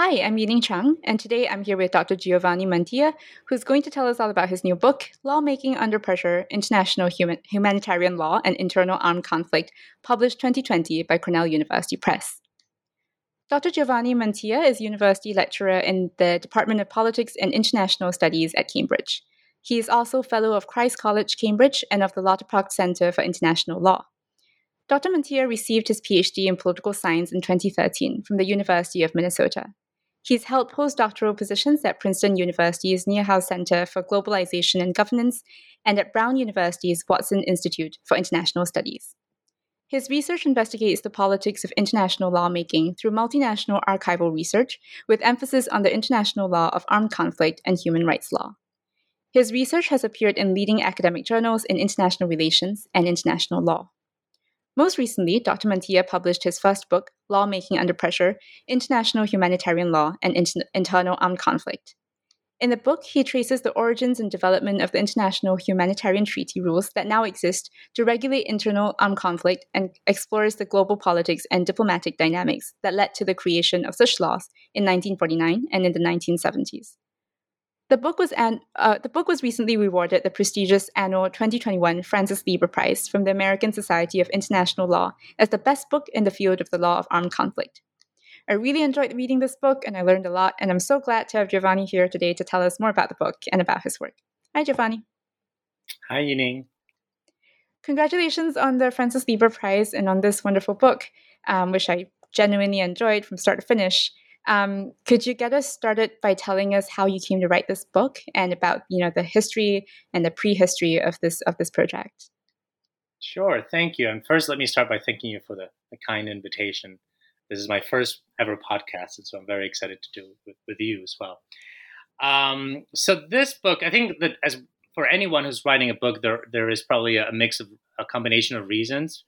Hi, I'm Yining Chang, and today I'm here with Dr. Giovanni Mantilla, who's going to tell us all about his new book, Lawmaking Under Pressure International Human- Humanitarian Law and Internal Armed Conflict, published 2020 by Cornell University Press. Dr. Giovanni Mantilla is university lecturer in the Department of Politics and International Studies at Cambridge. He is also Fellow of Christ College, Cambridge, and of the Lauterpacht Center for International Law. Dr. Mantilla received his PhD in political science in 2013 from the University of Minnesota. He's held postdoctoral positions at Princeton University's Niehaus Center for Globalization and Governance and at Brown University's Watson Institute for International Studies. His research investigates the politics of international lawmaking through multinational archival research, with emphasis on the international law of armed conflict and human rights law. His research has appeared in leading academic journals in international relations and international law. Most recently, Dr. Mantilla published his first book, Lawmaking Under Pressure International Humanitarian Law and Inter- Internal Armed Conflict. In the book, he traces the origins and development of the international humanitarian treaty rules that now exist to regulate internal armed conflict and explores the global politics and diplomatic dynamics that led to the creation of such laws in 1949 and in the 1970s. The book was an, uh, the book was recently rewarded the prestigious annual 2021 Francis Lieber Prize from the American Society of International Law as the best book in the field of the law of armed conflict. I really enjoyed reading this book and I learned a lot, and I'm so glad to have Giovanni here today to tell us more about the book and about his work. Hi, Giovanni. Hi, Yining. Congratulations on the Francis Lieber Prize and on this wonderful book, um, which I genuinely enjoyed from start to finish. Um, could you get us started by telling us how you came to write this book and about you know the history and the prehistory of this of this project? Sure, thank you. And first, let me start by thanking you for the, the kind invitation. This is my first ever podcast, and so I'm very excited to do it with, with you as well. Um, so this book, I think that as for anyone who's writing a book, there there is probably a, mix of a combination of reasons,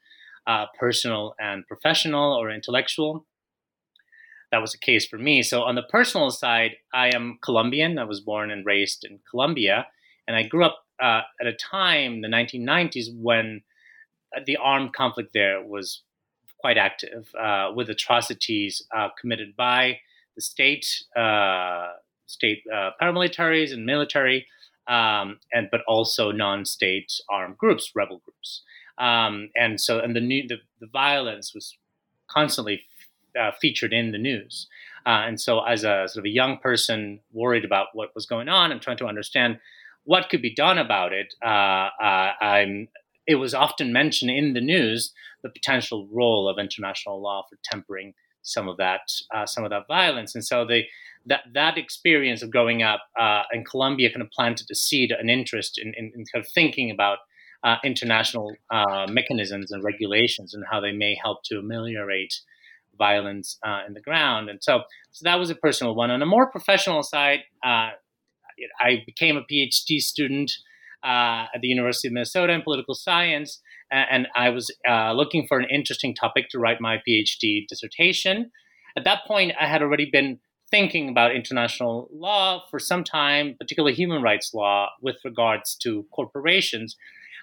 uh, personal and professional or intellectual that was the case for me. So on the personal side, I am Colombian. I was born and raised in Colombia, and I grew up uh, at a time, the 1990s, when the armed conflict there was quite active, uh, with atrocities uh, committed by the state, uh, state uh, paramilitaries and military, um, and but also non-state armed groups, rebel groups. Um, and so, and the, new, the the violence was constantly uh, featured in the news. Uh, and so, as a sort of a young person worried about what was going on and trying to understand what could be done about it, uh, uh it was often mentioned in the news the potential role of international law for tempering some of that uh, some of that violence. And so, the that that experience of growing up in Colombia kind of planted a seed, an interest in, in, in kind of thinking about uh, international uh, mechanisms and regulations and how they may help to ameliorate violence uh, in the ground. And so, so that was a personal one. On a more professional side, uh, I became a PhD student uh, at the University of Minnesota in political science, and I was uh, looking for an interesting topic to write my PhD dissertation. At that point, I had already been thinking about international law for some time, particularly human rights law, with regards to corporations.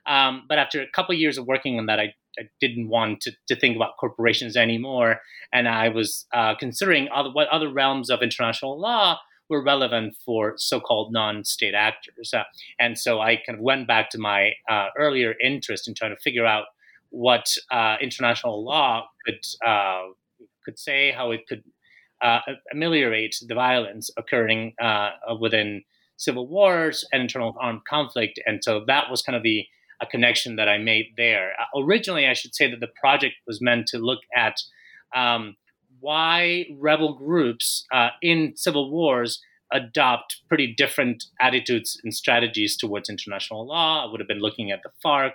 Um, but after a couple years of working on that, I I didn't want to, to think about corporations anymore, and I was uh, considering other, what other realms of international law were relevant for so-called non-state actors. Uh, and so I kind of went back to my uh, earlier interest in trying to figure out what uh, international law could uh, could say, how it could uh, ameliorate the violence occurring within civil wars and internal armed conflict. And so that was kind of the a connection that I made there. Uh, originally, I should say that the project was meant to look at um, why rebel groups uh, in civil wars adopt pretty different attitudes and strategies towards international law. I would have been looking at the FARC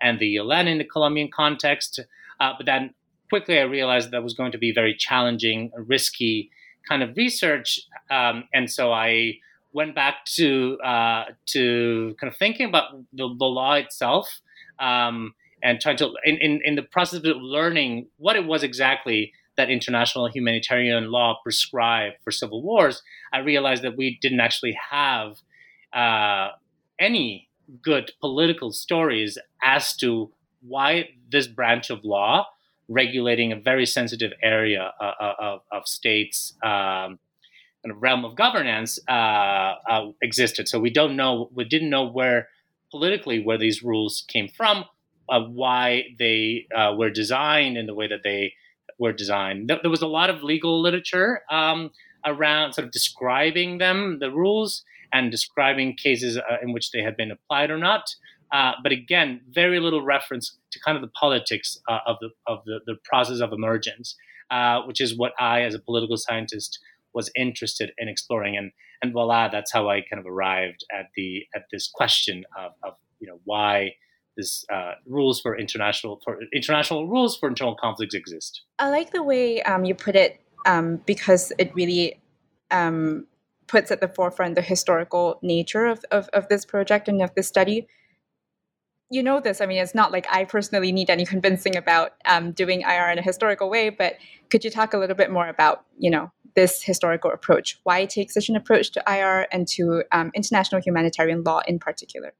and the ELN in the Colombian context, uh, but then quickly I realized that was going to be very challenging, risky kind of research, um, and so I went back to uh, to kind of thinking about the, the law itself um, and trying to in, in, in the process of learning what it was exactly that international humanitarian law prescribed for civil wars, I realized that we didn't actually have uh, any good political stories as to why this branch of law regulating a very sensitive area uh, uh of, of states um, kind of realm of governance uh, uh, existed. So we don't know, we didn't know where politically where these rules came from, uh, why they uh, were designed in the way that they were designed. There, was a lot of legal literature um, around sort of describing them, the rules, and describing cases uh, in which they had been applied or not. Uh, but again, very little reference to kind of the politics of the of the, the process of emergence, which is what I, as a political scientist, was interested in exploring and and voila that's how i kind of arrived at the at this question of, of you know why this uh, rules for international for international rules for internal conflicts exist i like the way um, you put it um, because it really um, puts at the forefront the historical nature of, of, of this project and of this study you know this. I mean, it's not like I personally need any convincing about um, doing IR in a historical way, but could you talk a little bit more about, you know, this historical approach, why take such an approach to IR and to um, international humanitarian law in particular?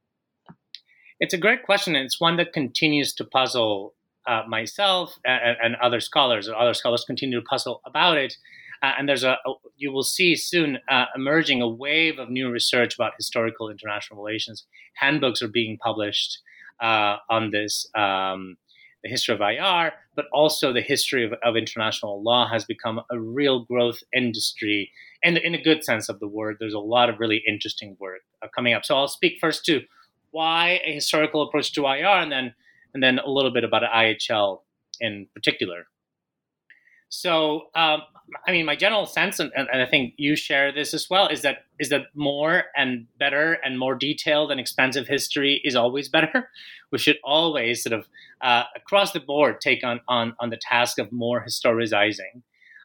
It's a great question, and it's one that continues to puzzle uh, myself and, and, other scholars. Other scholars continue to puzzle about it. Uh, and there's a, a, you will see soon uh, emerging a wave of new research about historical international relations. Handbooks are being published uh, on this. Um, the history of IR, but also the history of, of international law has become a real growth industry. And in a good sense of the word, there's a lot of really interesting work uh, coming up. So I'll speak first to why a historical approach to IR, and then and then a little bit about IHL in particular. So, um, I mean, my general sense, and, and, I think you share this as well, is that is that more and better and more detailed and expensive history is always better. We should always sort of uh, across the board take on on on the task of more historicizing.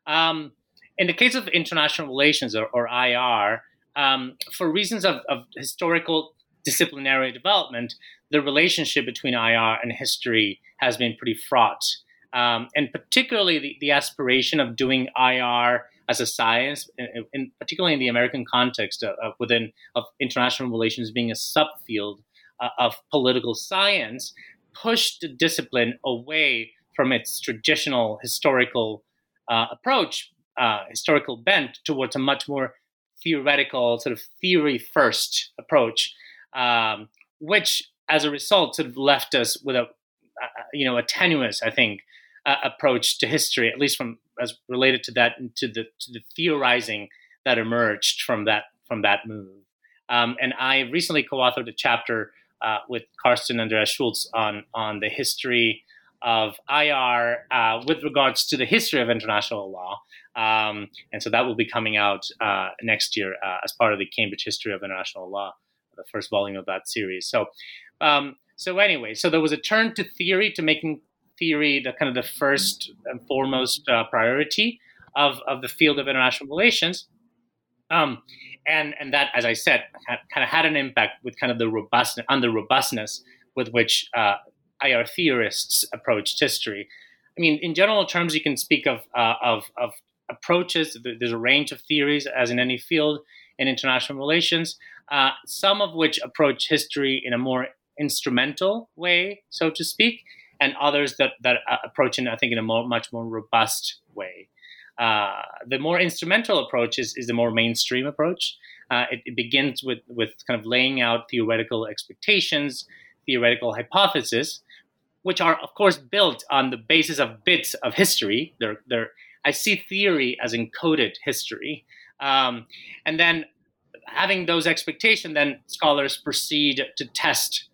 Um, in the case of international relations or, or IR, um, for reasons of, of historical disciplinary development, the relationship between IR and history has been pretty fraught um, and particularly the, the, aspiration of doing IR as a science, in, in particularly in the American context of, of, within of international relations being a subfield uh, of political science, pushed the discipline away from its traditional historical uh, approach, uh, historical bent, towards a much more theoretical, sort of theory first approach, um, which as a result sort of left us with a you know a tenuous, I think, uh, approach to history, at least from as related to that to the to the theorizing that emerged from that from that move. Um, and I recently co-authored a chapter uh, with Carsten Andreas Schulz on on the history of IR uh, with regards to the history of international law. Um, and so that will be coming out uh, next year uh, as part of the Cambridge History of International Law, the first volume of that series. So, um, so anyway, so there was a turn to theory to making theory the kind of the first and foremost uh, priority of, of the field of international relations. Um, and and that, as I said, kind of had an impact with kind of the robustness on the robustness with which uh, IR theorists approached history. I mean, in general terms, you can speak of uh, of, of approaches. There's a range of theories, as in any field in international relations. Uh, some of which approach history in a more instrumental way, so to speak, and others that that uh, approach it, I think, in a more, much more robust way. Uh, the more instrumental approach is, is the more mainstream approach. Uh, it, it, begins with, with kind of laying out theoretical expectations, theoretical hypotheses, which are, of course, built on the basis of bits of history. They're, they're, I see theory as encoded history. Um, and then having those expectations, then scholars proceed to test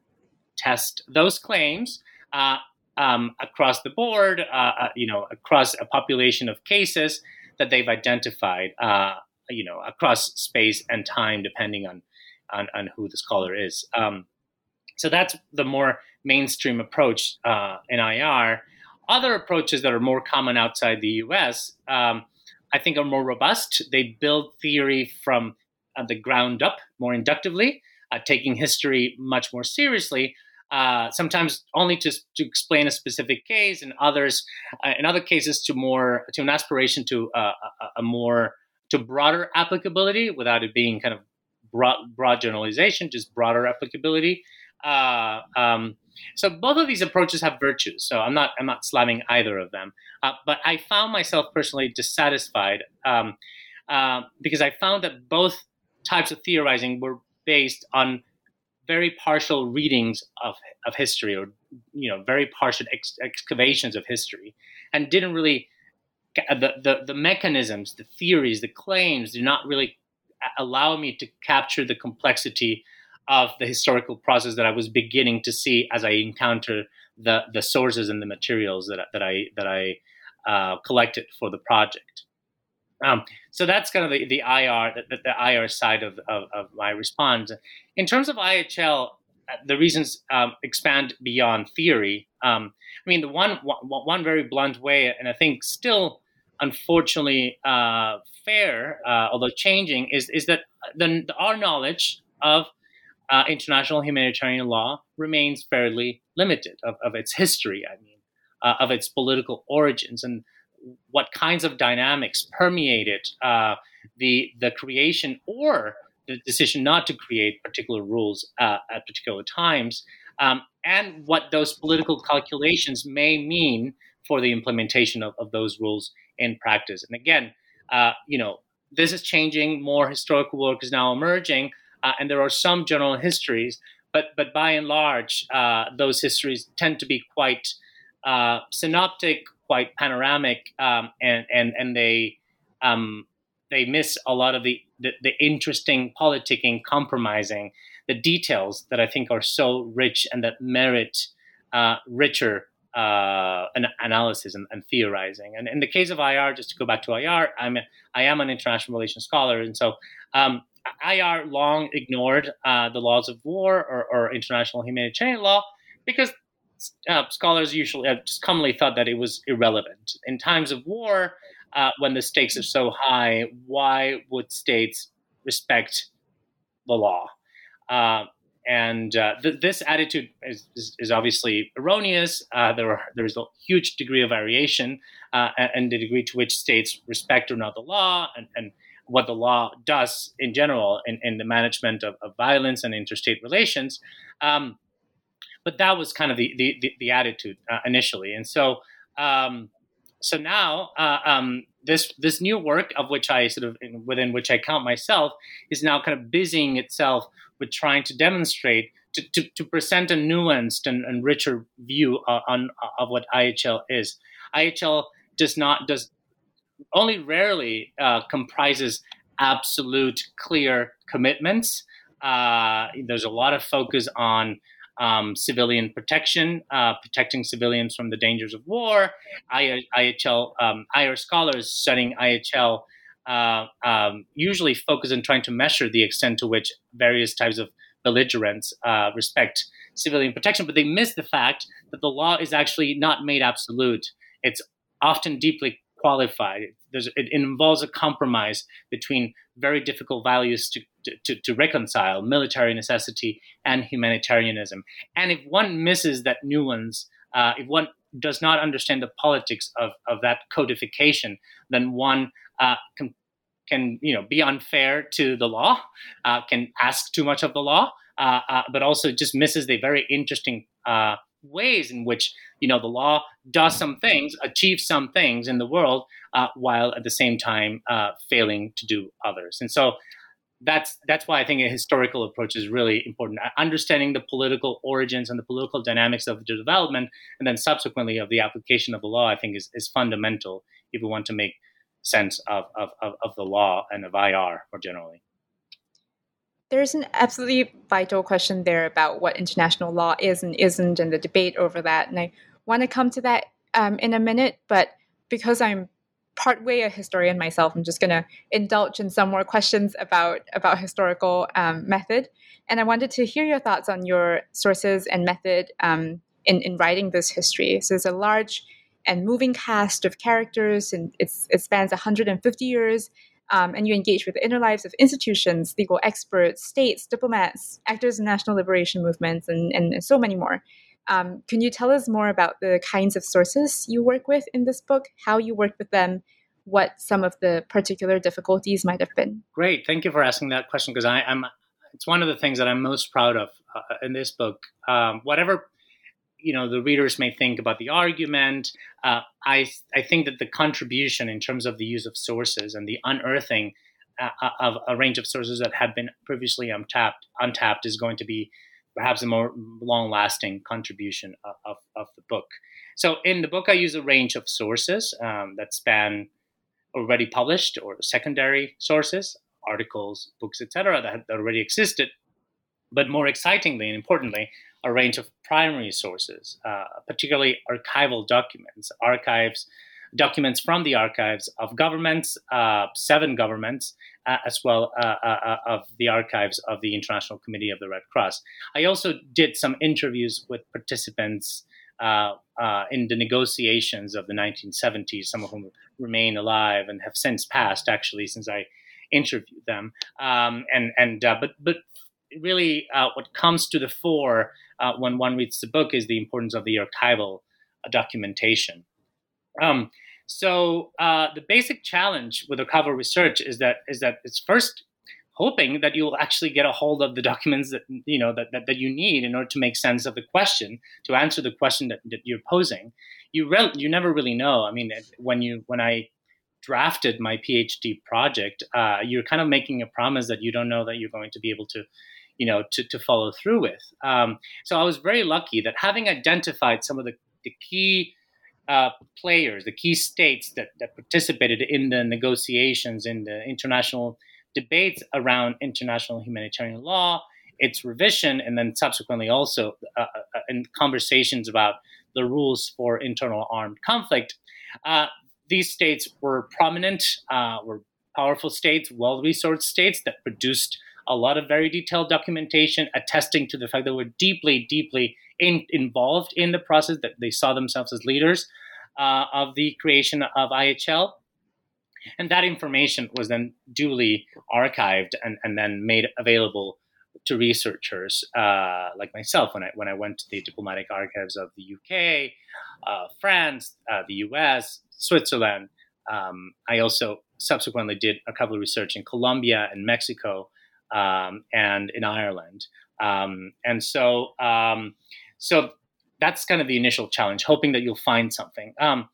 test those claims uh, um, across the board, uh, uh, you know, across a population of cases that they've identified, uh, you know, across space and time, depending on on, on who the scholar is. Um, so that's the more mainstream approach uh, in IR. other approaches that are more common outside the US, um, I think, are more robust. They build theory from uh, the ground up more inductively, uh, taking history much more seriously. Uh, sometimes only to, to explain a specific case, and others, uh, in other cases, to more to an aspiration to uh, a, a, more to broader applicability without it being kind of broad, broad generalization, just broader applicability. Uh, um, so both of these approaches have virtues. So I'm not I'm not slamming either of them. Uh, but I found myself personally dissatisfied um, uh, because I found that both types of theorizing were based on very partial readings of, of history or you know very partial ex- excavations of history and didn't really the, the the mechanisms the theories the claims do not really allow me to capture the complexity of the historical process that I was beginning to see as I encounter the the sources and the materials that that I that I uh, collected for the project. Um, so that's kind of the, the IR the, the IR side of, of, of, my response. In terms of IHL, uh, the reasons um, expand beyond theory. Um, I mean, the one, one very blunt way, and I think still unfortunately uh, fair, uh, although changing, is is that the, our knowledge of uh, international humanitarian law remains fairly limited of, of its history. I mean, uh, of its political origins and what kinds of dynamics permeated uh, the the creation or the decision not to create particular rules uh, at particular times, um, and what those political calculations may mean for the implementation of, of those rules in practice. And again, uh, you know, this is changing. More historical work is now emerging, uh, and there are some general histories, but but by and large, uh, those histories tend to be quite uh, synoptic, quite panoramic, um, and and and they um, they miss a lot of the, the, the interesting politicking, compromising, the details that I think are so rich and that merit uh, richer uh, an analysis and, and, theorizing. And in the case of IR, just to go back to IR, I'm I am an international relations scholar, and so um, IR long ignored uh, the laws of war or, or, international humanitarian law because uh, scholars usually have just commonly thought that it was irrelevant. In times of war, uh, when the stakes are so high, why would states respect the law? Uh, and uh, th- this attitude is, is, is obviously erroneous. Uh, there are, there's a huge degree of variation, uh, and the degree to which states respect or not the law, and, and what the law does in general in, in the management of, of, violence and interstate relations. Um, but that was kind of the the, the, the attitude uh, initially, and so um, so now uh, um, this this new work of which I sort of within which I count myself is now kind of busying itself with trying to demonstrate to, to, to present a nuanced and, and richer view uh, on of what IHL is. IHL does not does only rarely uh, comprises absolute clear commitments. Uh, there's a lot of focus on um, civilian protection, uh, protecting civilians from the dangers of war. I, IHL, um, IR scholars studying IHL uh, um, usually focus on trying to measure the extent to which various types of belligerents uh, respect civilian protection, but they miss the fact that the law is actually not made absolute. It's often deeply qualified. There's, it involves a compromise between very difficult values to, to, to, reconcile military necessity and humanitarianism. And if one misses that nuance, uh, if one does not understand the politics of, of that codification, then one uh, can, can you know be unfair to the law, uh, can ask too much of the law, uh, uh, but also just misses the very interesting uh, ways in which you know the law does some things, achieves some things in the world, uh, while at the same time uh, failing to do others. And so that's that's why I think a historical approach is really important. Understanding the political origins and the political dynamics of the development, and then subsequently of the application of the law, I think is, is fundamental if we want to make sense of, of, of the law and of IR more generally. There's an absolutely vital question there about what international law is and isn't, and the debate over that. And I want to come to that um, in a minute, but because I'm partway a historian myself, I'm just going to indulge in some more questions about about historical um, method. And I wanted to hear your thoughts on your sources and method um, in in writing this history. So there's a large and moving cast of characters, and it spans 150 years. Um, and you engage with the inner lives of institutions, legal experts, states, diplomats, actors in national liberation movements, and, and so many more. Um, can you tell us more about the kinds of sources you work with in this book, how you work with them, what some of the particular difficulties might have been? Great, thank you for asking that question because I'm. It's one of the things that I'm most proud of uh, in this book. Um, whatever you know the readers may think about the argument. Uh, I I think that the contribution in terms of the use of sources and the unearthing uh, uh, of a range of sources that had been previously untapped untapped is going to be perhaps a more long-lasting contribution of, of, of the book. So in the book, I use a range of sources um, that span already published or secondary sources, articles, books, etc., that, that already existed. But more excitingly and importantly, a range of primary sources, uh, particularly archival documents, archives, documents from the archives of governments, uh, seven governments, uh, as well uh, uh, uh, of the archives of the International Committee of the Red Cross. I also did some interviews with participants in the negotiations of the 1970s, some of whom remain alive and have since passed, actually, since I interviewed them. Um, and and but but really, what comes to the fore uh, when one reads the book is the importance of the archival uh, documentation. Um, so uh, the basic challenge with archival research is that is that it's first hoping that you'll actually get a hold of the documents that you know that, that, that you need in order to make sense of the question to answer the question that, that you're posing you re- you never really know i mean when you when i drafted my phd project uh, you're kind of making a promise that you don't know that you're going to be able to you know to, to follow through with. Um, so I was very lucky that having identified some of the, the key uh, players, the key states that, that participated in the negotiations, in the international debates around international humanitarian law, its revision, and then subsequently also uh, uh, in conversations about the rules for internal armed conflict. Uh, these states were prominent, uh, were powerful states, well resourced states that produced a lot of very detailed documentation attesting to the fact that we're deeply, deeply in, involved in the process, that they saw themselves as leaders uh, of the creation of IHL. And that information was then duly archived and, and then made available to researchers uh, like myself when I when I went to the diplomatic archives of the UK, uh, France, uh, the US, Switzerland. Um, I also subsequently did a couple of research in Colombia and Mexico um, and in Ireland. Um, and so, um, so that's kind of the initial challenge, hoping that you'll find something. Um,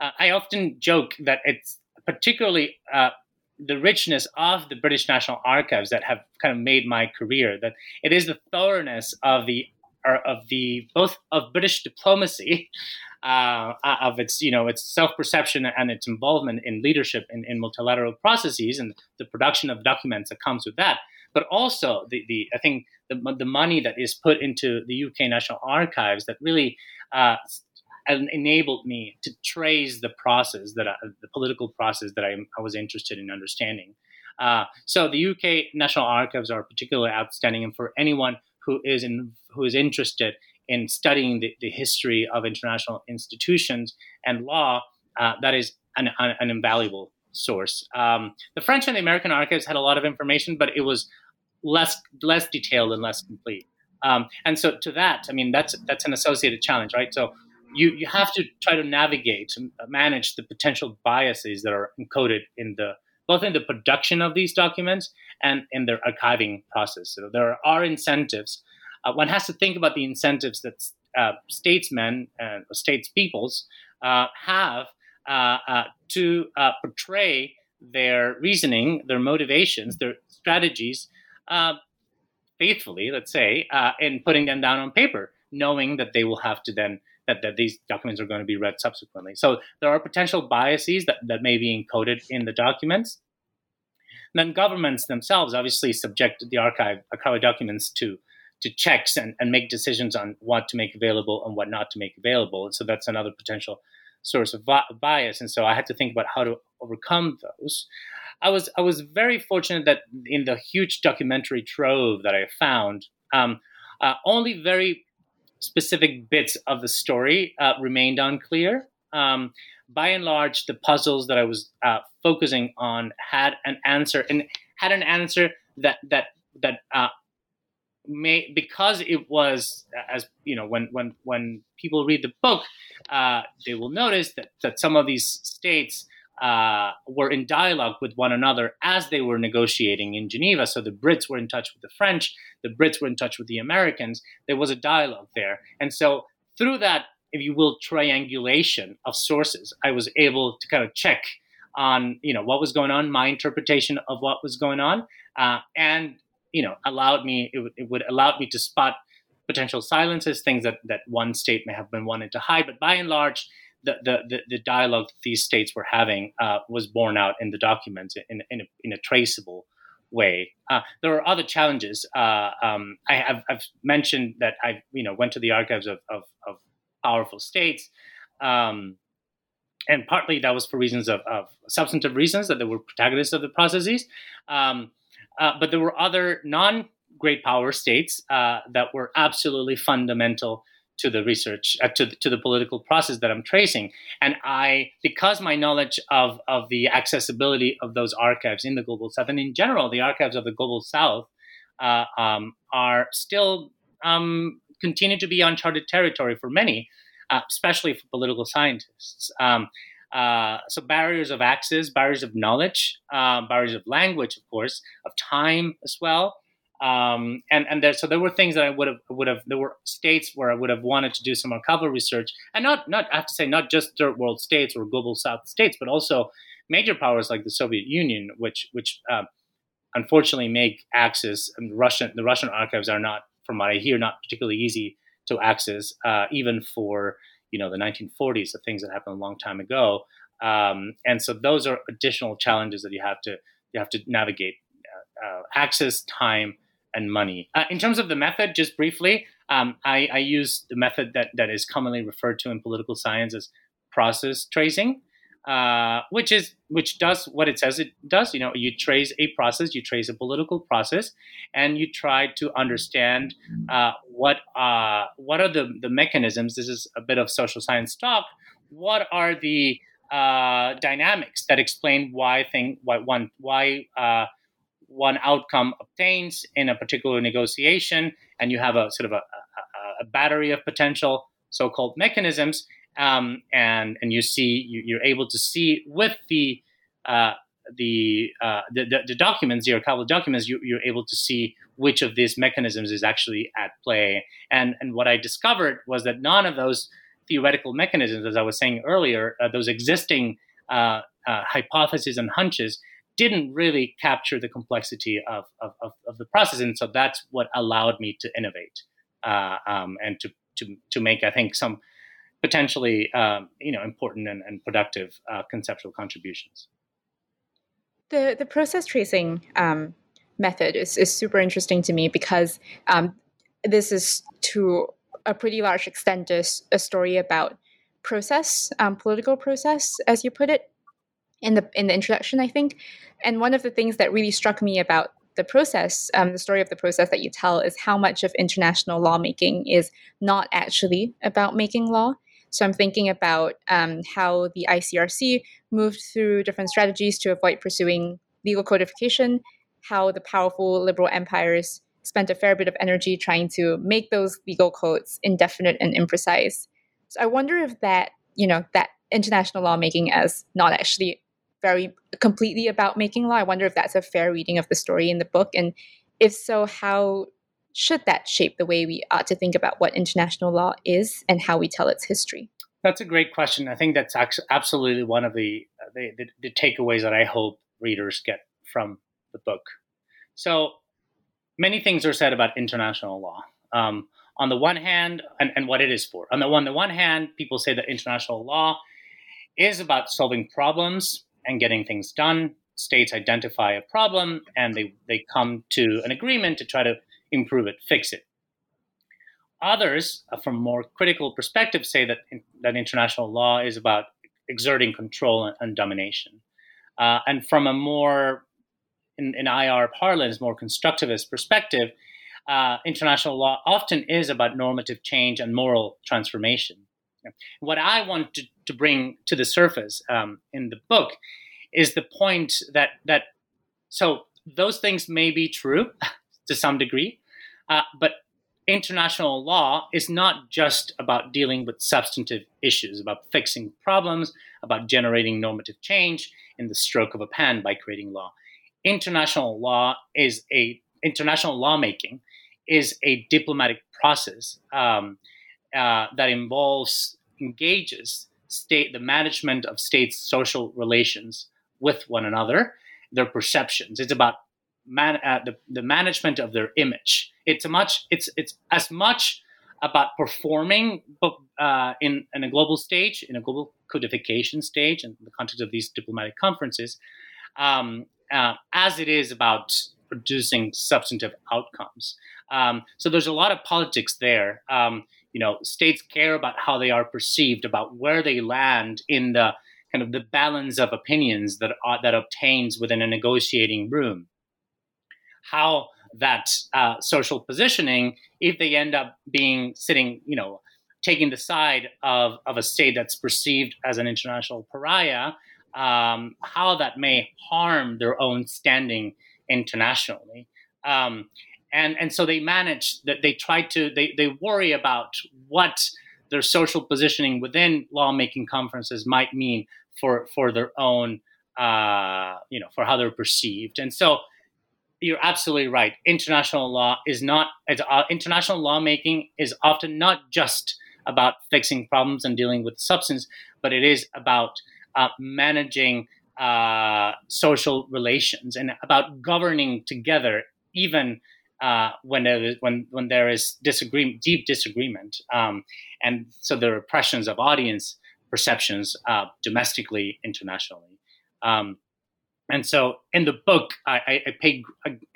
uh, I often joke that it's particularly uh, the richness of the British National Archives that have kind of made my career. That it is the thoroughness of the of the both of British diplomacy, uh, of its you know its self perception and its involvement in leadership in, in multilateral processes and the production of documents that comes with that, but also the, the I think the, the money that is put into the UK National Archives that really uh, enabled me to trace the process that I, the political process that I, I was interested in understanding. Uh, so the UK National Archives are particularly outstanding, and for anyone who is in, who is interested in studying the, the history of international institutions and law, uh, that is an, an, invaluable source. Um, the French and the American archives had a lot of information, but it was less less detailed and less complete. Um, and so to that, I mean, that's that's an associated challenge, right? So you you have to try to navigate manage the potential biases that are encoded in the both in the production of these documents and in their archiving process. So there are incentives. Uh, one has to think about the incentives that uh, statesmen and statespeoples uh, have uh, uh, to uh, portray their reasoning, their motivations, their strategies uh, faithfully, let's say, uh, putting them down on paper, knowing that they will have to then that, that these documents are going to be read subsequently. So there are potential biases that, that may be encoded in the documents. And then governments themselves obviously subject the archive archive documents to to checks and, and make decisions on what to make available and what not to make available. And so that's another potential source of bias. And so I had to think about how to overcome those. I was I was very fortunate that in the huge documentary trove that I found, um, uh, only very specific bits of the story uh, remained unclear. um, by and large, the puzzles that I was uh, focusing on had an answer and had an answer that that that uh, may because it was as you know when when when people read the book, uh, they will notice that that some of these states. Uh, were in dialogue with one another as they were negotiating in Geneva. So the Brits were in touch with the French, the Brits were in touch with the Americans. There was a dialogue there. And so through that if you will, triangulation of sources, I was able to kind of check on, you know, what was going on, my interpretation of what was going on, uh, and you know, allowed me it, w- it would allow me to spot potential silences, things that that one state may have been wanting to hide, but by and large. The, the, the, dialogue that these states were having uh, was borne out in the documents in, in, a, in a traceable way. Uh, there are other challenges. Uh, um, I have I've mentioned that I you know went to the archives of, of, of powerful states. Um, and partly that was for reasons of, of, substantive reasons that they were protagonists of the processes. Um, uh, but there were other non great power states uh, that were absolutely fundamental to the research, uh, to, the, to the political process that I'm tracing. And I, because my knowledge of, of the accessibility of those archives in the Global South and in general, the archives of the Global South uh, um, are still um, continue to be uncharted territory for many, uh, especially for political scientists. Um, uh, so barriers of access, barriers of knowledge, uh, barriers of language, of course, of time as well. Um, and and there, so there were things that I would have would have there were states where I would have wanted to do some archival research, and not not I have to say not just third world states or global South states, but also major powers like the Soviet Union, which which uh, unfortunately make access and Russian the Russian archives are not from what I hear, not particularly easy to access, uh, even for you know the 1940s, the things that happened a long time ago. Um, and so those are additional challenges that you have to you have to navigate: uh, uh, access, time, and money. Uh, in terms of the method, just briefly, um, I, I use the method that that is commonly referred to in political science as process tracing. Uh, which is which does what it says it does. You know, you trace a process, you trace a political process, and you try to understand uh, what uh, what are the the mechanisms. This is a bit of social science talk. What are the uh, dynamics that explain why thing why one why uh, one outcome obtains in a particular negotiation, and you have a sort of a, a, a battery of potential so-called mechanisms um, and and you see you, are able to see with the uh, the, uh, the, the, the documents, your archival documents, you, you're able to see which of these mechanisms is actually at play. And and what I discovered was that none of those theoretical mechanisms, as I was saying earlier, uh, those existing uh, uh, hypotheses and hunches didn't really capture the complexity of, of, of, of, the process. And so that's what allowed me to innovate uh, um, and to, to, to make, I think, some potentially um, you know important and, and productive uh, conceptual contributions. The the process tracing um, method is, is super interesting to me because um, this is to a pretty large extent a, a story about process, um, political process, as you put it in the in the introduction, I think. And one of the things that really struck me about the process, um, the story of the process that you tell, is how much of international lawmaking is not actually about making law. So I'm thinking about um, how the ICRC moved through different strategies to avoid pursuing legal codification, how the powerful liberal empires spent a fair bit of energy trying to make those legal codes indefinite and imprecise. So I wonder if that, you know, that international lawmaking as not actually very completely about making law. I wonder if that's a fair reading of the story in the book. And if so, how should that shape the way we ought to think about what international law is and how we tell its history? That's a great question. I think that's absolutely one of the, the, the, the takeaways that I hope readers get from the book. So many things are said about international law. Um, on the one hand, and, and what it is for. On the, on the one hand, people say that international law is about solving problems and getting things done. States identify a problem and they, they come to an agreement to try to improve it, fix it. Others, uh, from more critical perspective, say that that international law is about exerting control and, and domination. Uh, and from a more, in, in, IR parlance, more constructivist perspective, uh, international law often is about normative change and moral transformation. What I want to, bring to the surface um, in the book is the point that that so those things may be true to some degree, uh, but international law is not just about dealing with substantive issues, about fixing problems, about generating normative change in the stroke of a pen by creating law. International law is a international lawmaking is a diplomatic process um, uh, that involves engages state the management of states' social relations with one another, their perceptions. It's about man, uh, the, the management of their image. It's much it's it's as much about performing uh, in, in a global stage, in a global codification stage, in the context of these diplomatic conferences, um, uh, as it is about producing substantive outcomes. Um, so there's a lot of politics there. Um, you know, states care about how they are perceived, about where they land in the kind of the balance of opinions that uh, that obtains within a negotiating room. How that uh, social positioning, if they end up being sitting, you know, taking the side of, of a state that's perceived as an international pariah, um, how that may harm their own standing internationally. Um, and, and so they manage that they try to, they, they worry about what their social positioning within lawmaking conferences might mean for, for their own, uh, you know, for how they're perceived. And so you're absolutely right. International law is not, uh, international lawmaking is often not just about fixing problems and dealing with substance, but it is about uh, managing uh, social relations and about governing together, even uh, when there is when when there is disagreement, deep disagreement, um, and so the repressions of audience perceptions uh, domestically, internationally. Um, and so, in the book, I, I pay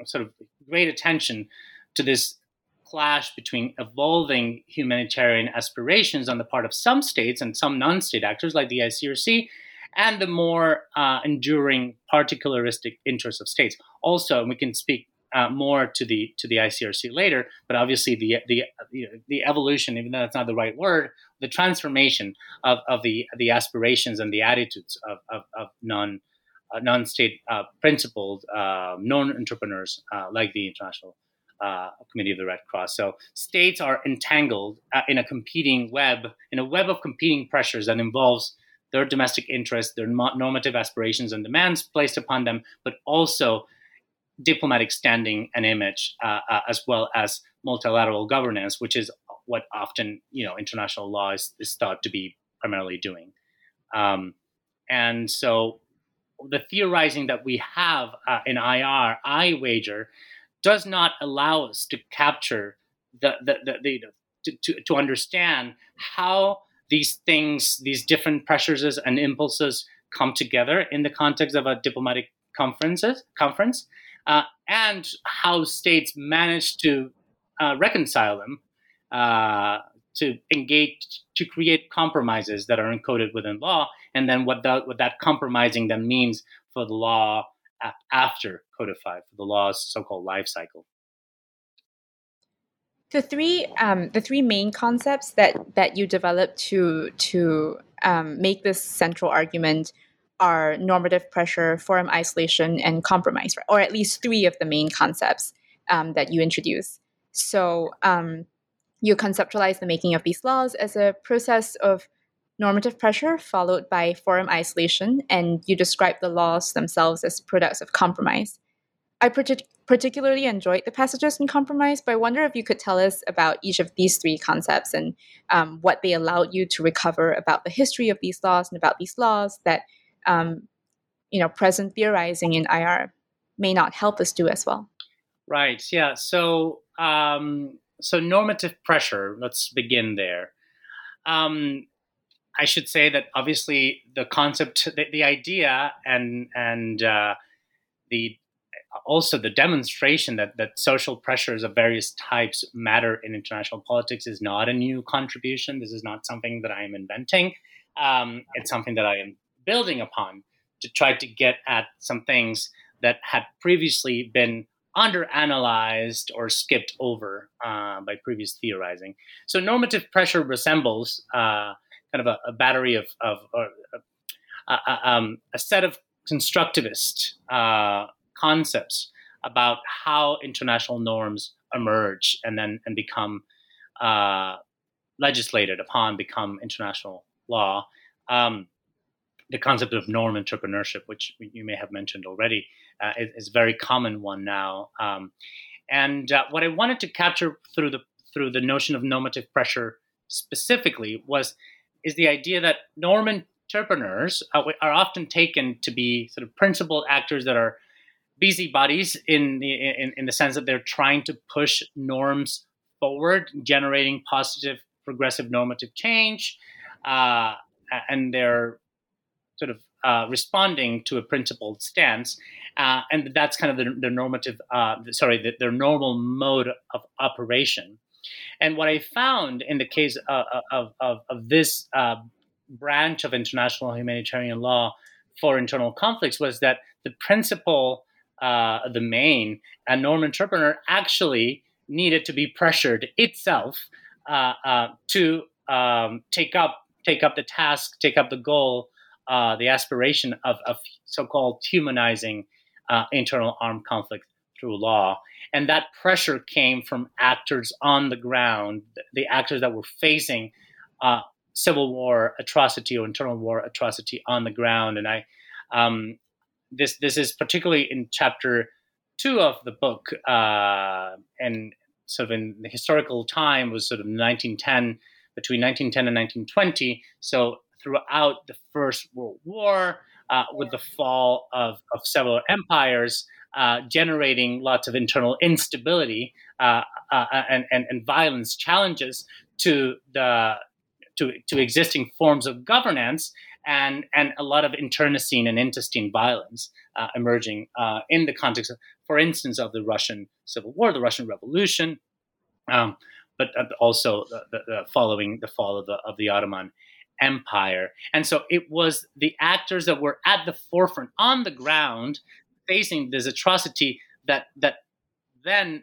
sort of great attention to this clash between evolving humanitarian aspirations on the part of some states and some non-state actors like the ICRC and the more uh, enduring particularistic interests of states. Also, we can speak uh, more to the to the ICRC later, but obviously the the the evolution, even though that's not the right word, the transformation of, of the the aspirations and the attitudes of, of, of non uh, non-state uh, principled uh, norm entrepreneurs uh, like the International uh, Committee of the Red Cross. So states are entangled in a competing web, in a web of competing pressures that involves their domestic interests, their normative aspirations and demands placed upon them, but also diplomatic standing and image, uh, uh, as well as multilateral governance, which is what often you know international law is, is thought to be primarily doing. Um, and so, the theorizing that we have uh, in IR, I wager, does not allow us to capture the the, the, the to, to, to understand how these things, these different pressures and impulses come together in the context of a diplomatic conferences conference, uh, and how states manage to uh, reconcile them, uh, to engage, to create compromises that are encoded within law, and then what, what that compromising then means for the law after codified, for the law's so-called life cycle. The three um, the three main concepts that that you developed to to um, make this central argument are normative pressure, forum isolation, and compromise, or at least three of the main concepts um, that you introduce. So um, you conceptualize the making of these laws as a process of normative pressure followed by forum isolation, and you describe the laws themselves as products of compromise. I partic- particularly enjoyed the passages in compromise, but I wonder if you could tell us about each of these three concepts and um, what they allowed you to recover about the history of these laws and about these laws that um, you know present theorizing in IR may not help us do as well. Right. Yeah. So um, so normative pressure. Let's begin there. Um, I should say that obviously the concept, the, the idea, and and uh, the also the demonstration that, that social pressures of various types matter in international politics is not a new contribution. This is not something that I am inventing. Um, it's something that I am building upon to try to get at some things that had previously been underanalyzed or skipped over uh, by previous theorizing. So normative pressure resembles uh, kind of a, a battery of, of or, uh, uh, um, a set of constructivist uh, concepts about how international norms emerge and then and become uh, legislated upon, become international law. Um, the concept of norm entrepreneurship, which you may have mentioned already, uh, is, is, a very common one now. Um, and uh, what I wanted to capture through the through the notion of normative pressure specifically was is the idea that norm entrepreneurs uh, are often taken to be sort of principled actors that are busybodies in the in, in the sense that they're trying to push norms forward, generating positive progressive normative change, uh, and they're sort of uh, responding to a principled stance, uh, and that's kind of the, the normative, uh, sorry, the, their normal mode of operation. And what I found in the case of, of, of, of this uh, branch of international humanitarian law for internal conflicts was that the principle, uh, the main, and norm entrepreneur actually needed to be pressured itself uh, to um, take up take up the task, take up the goal uh, the aspiration of, of so-called humanizing uh, internal armed conflict through law. And that pressure came from actors on the ground, the actors that were facing uh, civil war atrocity or internal war atrocity on the ground. And I, um, this this is particularly in chapter two of the book, uh, and sort of in the historical time was sort of 1910 between 1910 and 1920. So throughout the First World War, uh, with the fall of, of several empires, uh, generating lots of internal instability uh, uh and, and, and, violence challenges to the to, to existing forms of governance and and a lot of internecine and intestine violence uh, emerging uh, in the context of, for instance, of the Russian Civil War, the Russian Revolution, um, but also the, the, the following the fall of the of the Ottoman empire. And so it was the actors that were at the forefront on the ground facing this atrocity that that then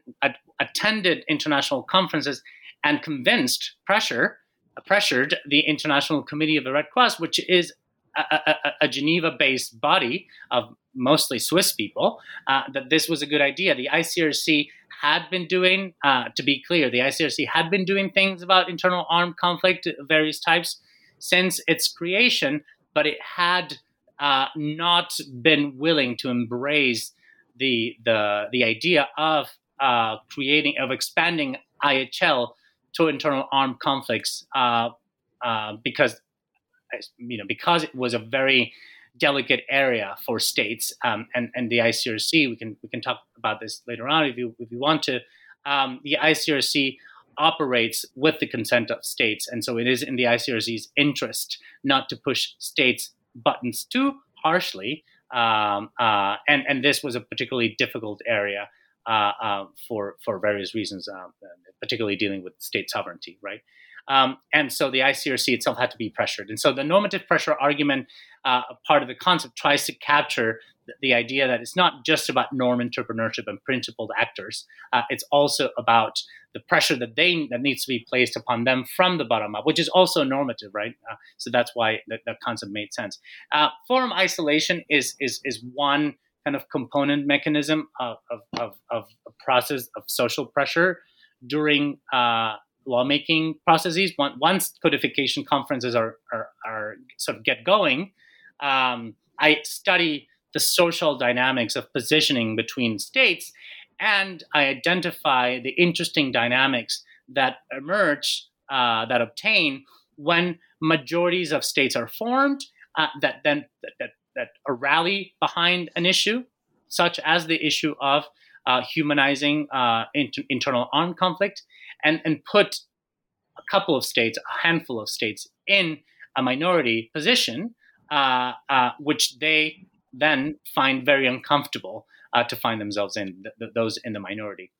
attended international conferences and convinced pressure pressured the International Committee of the Red Cross, which is a, a, a Geneva-based body of mostly Swiss people, uh, that this was a good idea. The ICRC had been doing, uh, to be clear, the ICRC had been doing things about internal armed conflict various types since its creation, but it had uh, not been willing to embrace the the the idea of uh, creating of expanding IHL to internal armed conflicts uh, uh, because you know because it was a very delicate area for states um, and and the ICRC we can we can talk about this later on if you if you want to. Um, the ICRC operates with the consent of states. And so it is in the ICRC's interest not to push states' buttons too harshly. Um, uh, and, and this was a particularly difficult area uh, uh, for, for various reasons, uh, particularly dealing with state sovereignty, right? Um, and so the ICRC itself had to be pressured. And so the normative pressure argument, uh, part of the concept, tries to capture the, idea that it's not just about norm entrepreneurship and principled actors. Uh, it's also about the pressure that they that needs to be placed upon them from the bottom up, which is also normative, right? Uh, so that's why that, that, concept made sense. Uh, forum isolation is is is one kind of component mechanism of, of, of, of a process of social pressure during uh, lawmaking processes. Once codification conferences are, are, are sort of get going, um, I study the social dynamics of positioning between states and I identify the interesting dynamics that emerge, uh, that obtain when majorities of states are formed uh, that then that, that, that rally behind an issue, such as the issue of uh, humanizing uh, inter- internal armed conflict, and, and put a couple of states, a handful of states, in a minority position, uh, uh, which they then find very uncomfortable uh, to find themselves in th- th- those in the minority.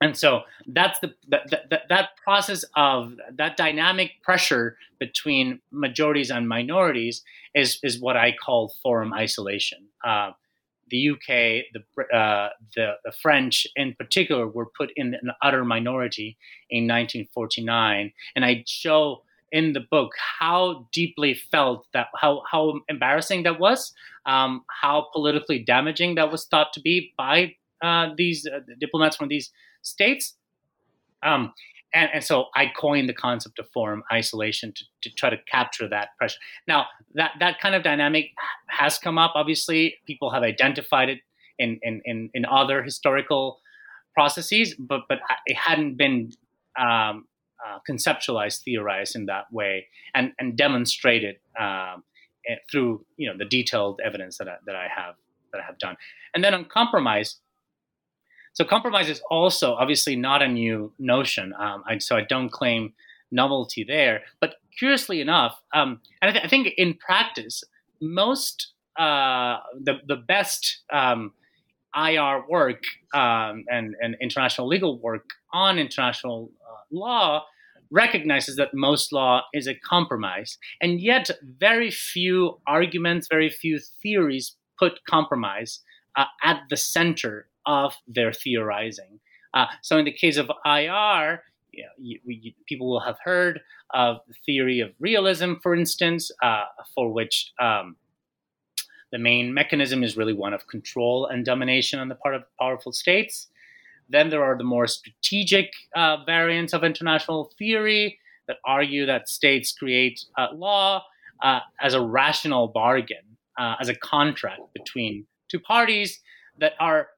And so that's the that, that, that process of that dynamic pressure between majorities and minorities is is what I call forum isolation. Uh, the UK, the, uh, the, the French in particular, were put in an utter minority in 1949, and I show in the book how deeply felt that how how embarrassing that was, um, how politically damaging that was thought to be by uh, these uh, diplomats from these states. Um, and, and, so I coined the concept of forum isolation to, to try to capture that pressure. Now that that kind of dynamic has come up. Obviously, people have identified it in in in, in other historical processes, but but it hadn't been um, uh, conceptualized, theorized in that way, and and demonstrated um, eh, through you know the detailed evidence that I, that I have that I have done. And then on compromise, so compromise is also obviously not a new notion. Um, I, so I don't claim novelty there. But curiously enough, um, and I, th- I, think in practice, most uh, the the best um, IR work um, and, and international legal work on international law recognizes that most law is a compromise. And yet, very few arguments, very few theories put compromise uh, at the center of their theorizing. Uh, so, in the case of IR, you know, you, we, people will have heard of the theory of realism, for instance, uh, for which um, the main mechanism is really one of control and domination on the part of powerful states. Then there are the more strategic uh, variants of international theory that argue that states create uh, law uh, as a rational bargain, uh, as a contract between two parties that are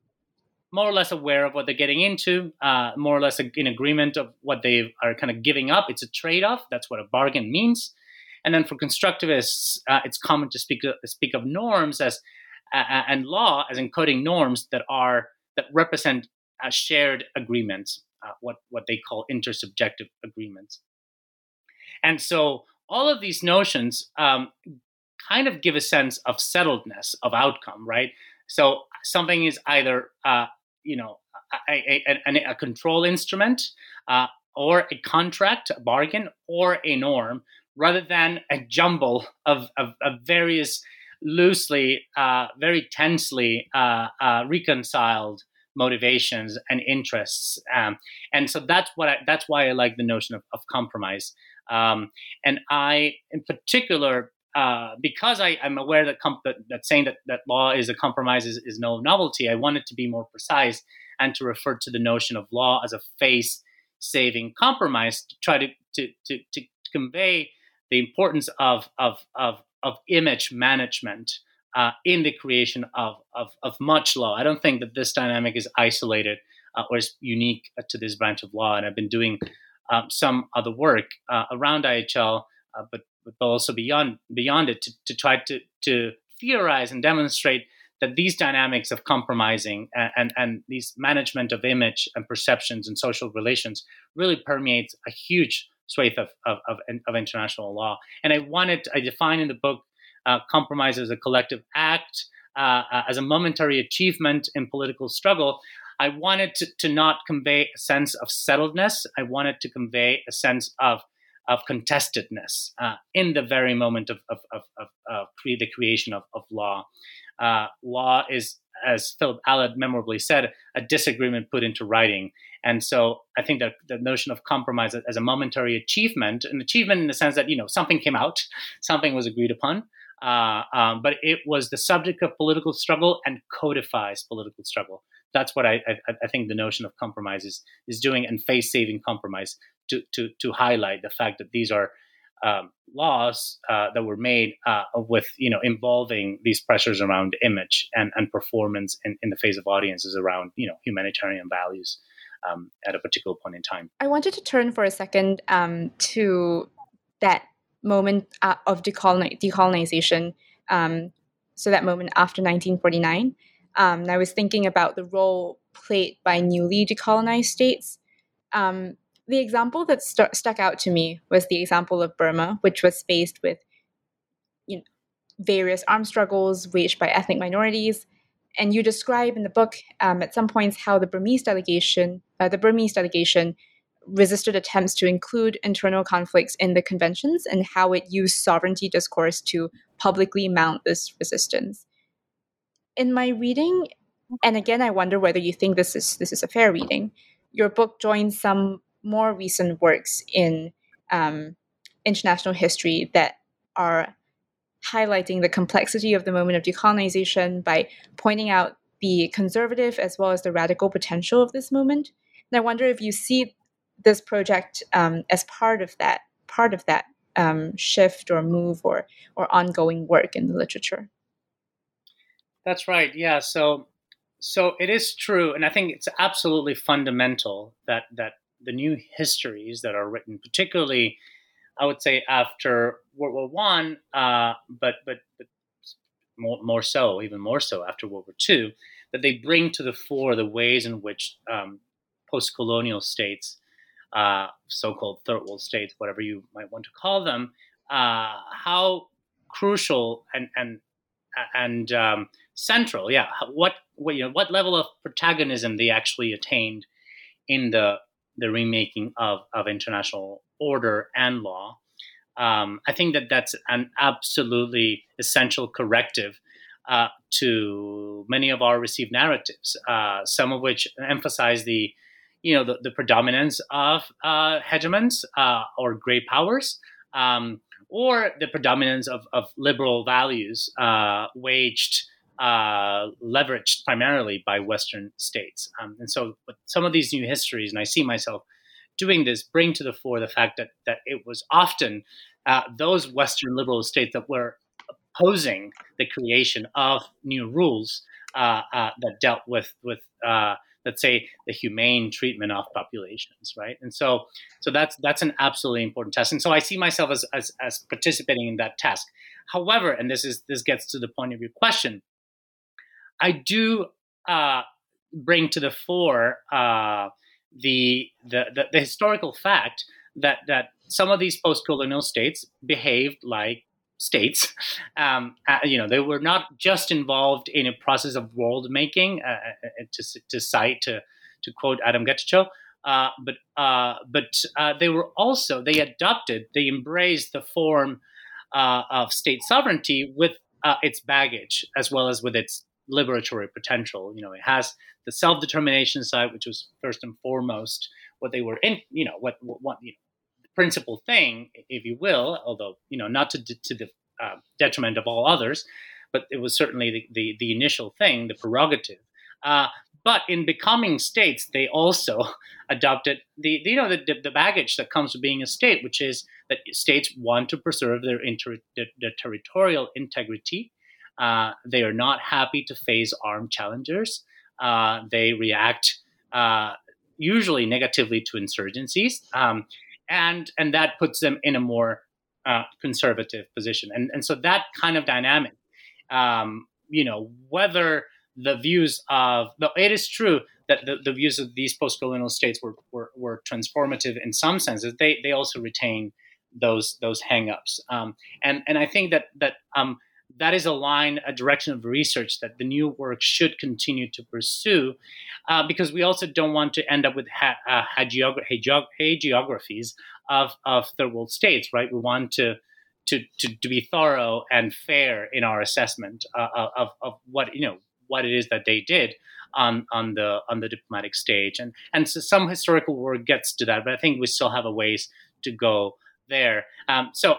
more or less aware of what they're getting into, uh, more or less in agreement of what they are kind of giving up. It's a trade off. That's what a bargain means. And then for constructivists, uh, it's common to speak to, speak of norms as and law as encoding norms that are that represent uh, shared agreements, uh, what what they call intersubjective agreements. And so all of these notions um, kind of give a sense of settledness of outcome, right? So something is either uh, you know a, a, a, a control instrument uh, or a contract, a bargain, or a norm, rather than a jumble of, of, of various loosely, uh, very tensely uh, uh, reconciled motivations and interests. Um, and so that's what I, that's why I like the notion of, of compromise. Um, and I, in particular, uh, because I, am aware that, comp- that, that, saying that, that law is a compromise is, is no novelty, I wanted to be more precise and to refer to the notion of law as a face saving compromise to try to, to, to, to convey the importance of of of, of image management uh, in the creation of, of, of much law. I don't think that this dynamic is isolated uh, or is unique to this branch of law. And I've been doing um, some other work uh, around IHL, uh, but but also beyond beyond it to, to try to to theorize and demonstrate that these dynamics of compromising and, and, and, these management of image and perceptions and social relations really permeates a huge swathe of, of, of, of international law. And I wanted, I define in the book uh, compromise as a collective act, uh, uh, as a momentary achievement in political struggle. I wanted to, to not convey a sense of settledness. I wanted to convey a sense of of contestedness uh, in the very moment of, of, of, of, of cre- the creation of, of law. Uh, law is, as Philip Allott memorably said, a disagreement put into writing. And so I think that the notion of compromise as a momentary achievement, an achievement in the sense that, you know, something came out, something was agreed upon, uh, um, but it was the subject of political struggle and codifies political struggle. That's what I, I, I think the notion of compromise is, is doing and face saving compromise to, to, to highlight the fact that these are um, laws uh, that were made uh, with you know involving these pressures around image and, and performance in, in the face of audiences around you know humanitarian values um, at a particular point in time. I wanted to turn for a second um, to that moment uh, of decoloni- decolonization. Um, so that moment after 1949. Um, I was thinking about the role played by newly decolonized states. Um, the example that st- stuck out to me was the example of Burma, which was faced with you know, various armed struggles waged by ethnic minorities, and you describe in the book um, at some points how the Burmese delegation, uh, the Burmese delegation, resisted attempts to include internal conflicts in the conventions and how it used sovereignty discourse to publicly mount this resistance. In my reading, and again, I wonder whether you think this is this is a fair reading. Your book joins some more recent works in um, international history that are highlighting the complexity of the moment of decolonization by pointing out the conservative as well as the radical potential of this moment. And I wonder if you see this project um, as part of that part of that um, shift or move or or ongoing work in the literature. That's right. Yeah. So so it is true, and I think it's absolutely fundamental that that the new histories that are written, particularly, I would say after World War One, uh, but but but more, more so, even more so after World War Two, that they bring to the fore the ways in which um, post-colonial states, uh, so-called third world states, whatever you might want to call them, uh, how crucial and and and um, central, yeah, what what, you know, what level of protagonism they actually attained in the the remaking of, of international order and law. Um, I think that that's an absolutely essential corrective uh, to many of our received narratives, uh, some of which emphasize the, you know, the, the predominance of uh, hegemons uh, or great powers, um, or the predominance of, of liberal values uh, waged uh, leveraged primarily by Western states. Um, and so, some of these new histories, and I see myself doing this, bring to the fore the fact that that it was often uh, those Western liberal states that were opposing the creation of new rules uh, that dealt with with let's say the humane treatment of populations, right? And so, so that's that's an absolutely important test. And so I see myself as as, as participating in that task. However, and this is this gets to the point of your question I do uh, bring to the fore uh, the, the, the the historical fact that that some of these post-colonial states behaved like states. Um, uh, you know, they were not just involved in a process of world making, uh, uh, uh, to, to cite to to quote Adom Getachew, uh, but uh, but they were also they adopted, they embraced the form of state sovereignty with its baggage as well as with its liberatory potential. You know, it has the self determination side, which was first and foremost what they were in. You know, what what, you know, principal thing, if you will, although you know, not to to the uh, detriment of all others, but it was certainly the the, the initial thing, the prerogative. Uh, but in becoming states, they also adopted the, you know the, the baggage that comes with being a state, which is that states want to preserve their, inter, their, their territorial integrity uh, they are not happy to face armed challengers. Uh, they react uh, usually negatively to insurgencies, um, and and that puts them in a more uh, conservative position. And and so that kind of dynamic, um, you know, whether the views of it is true that the, the views of these post-colonial states were, were, were transformative in some senses. They they also retain those those hangups, um, and and I think that that um, that is a line, a direction of research that the new work should continue to pursue, uh, because we also don't want to end up with ha- uh, hagiographies of, of third world states, right? We want to, to, to, to be thorough and fair in our assessment uh, of, of what, you know, what it is that they did on, on the on the diplomatic stage, and and so some historical work gets to that, but I think we still have a ways to go there. Um, so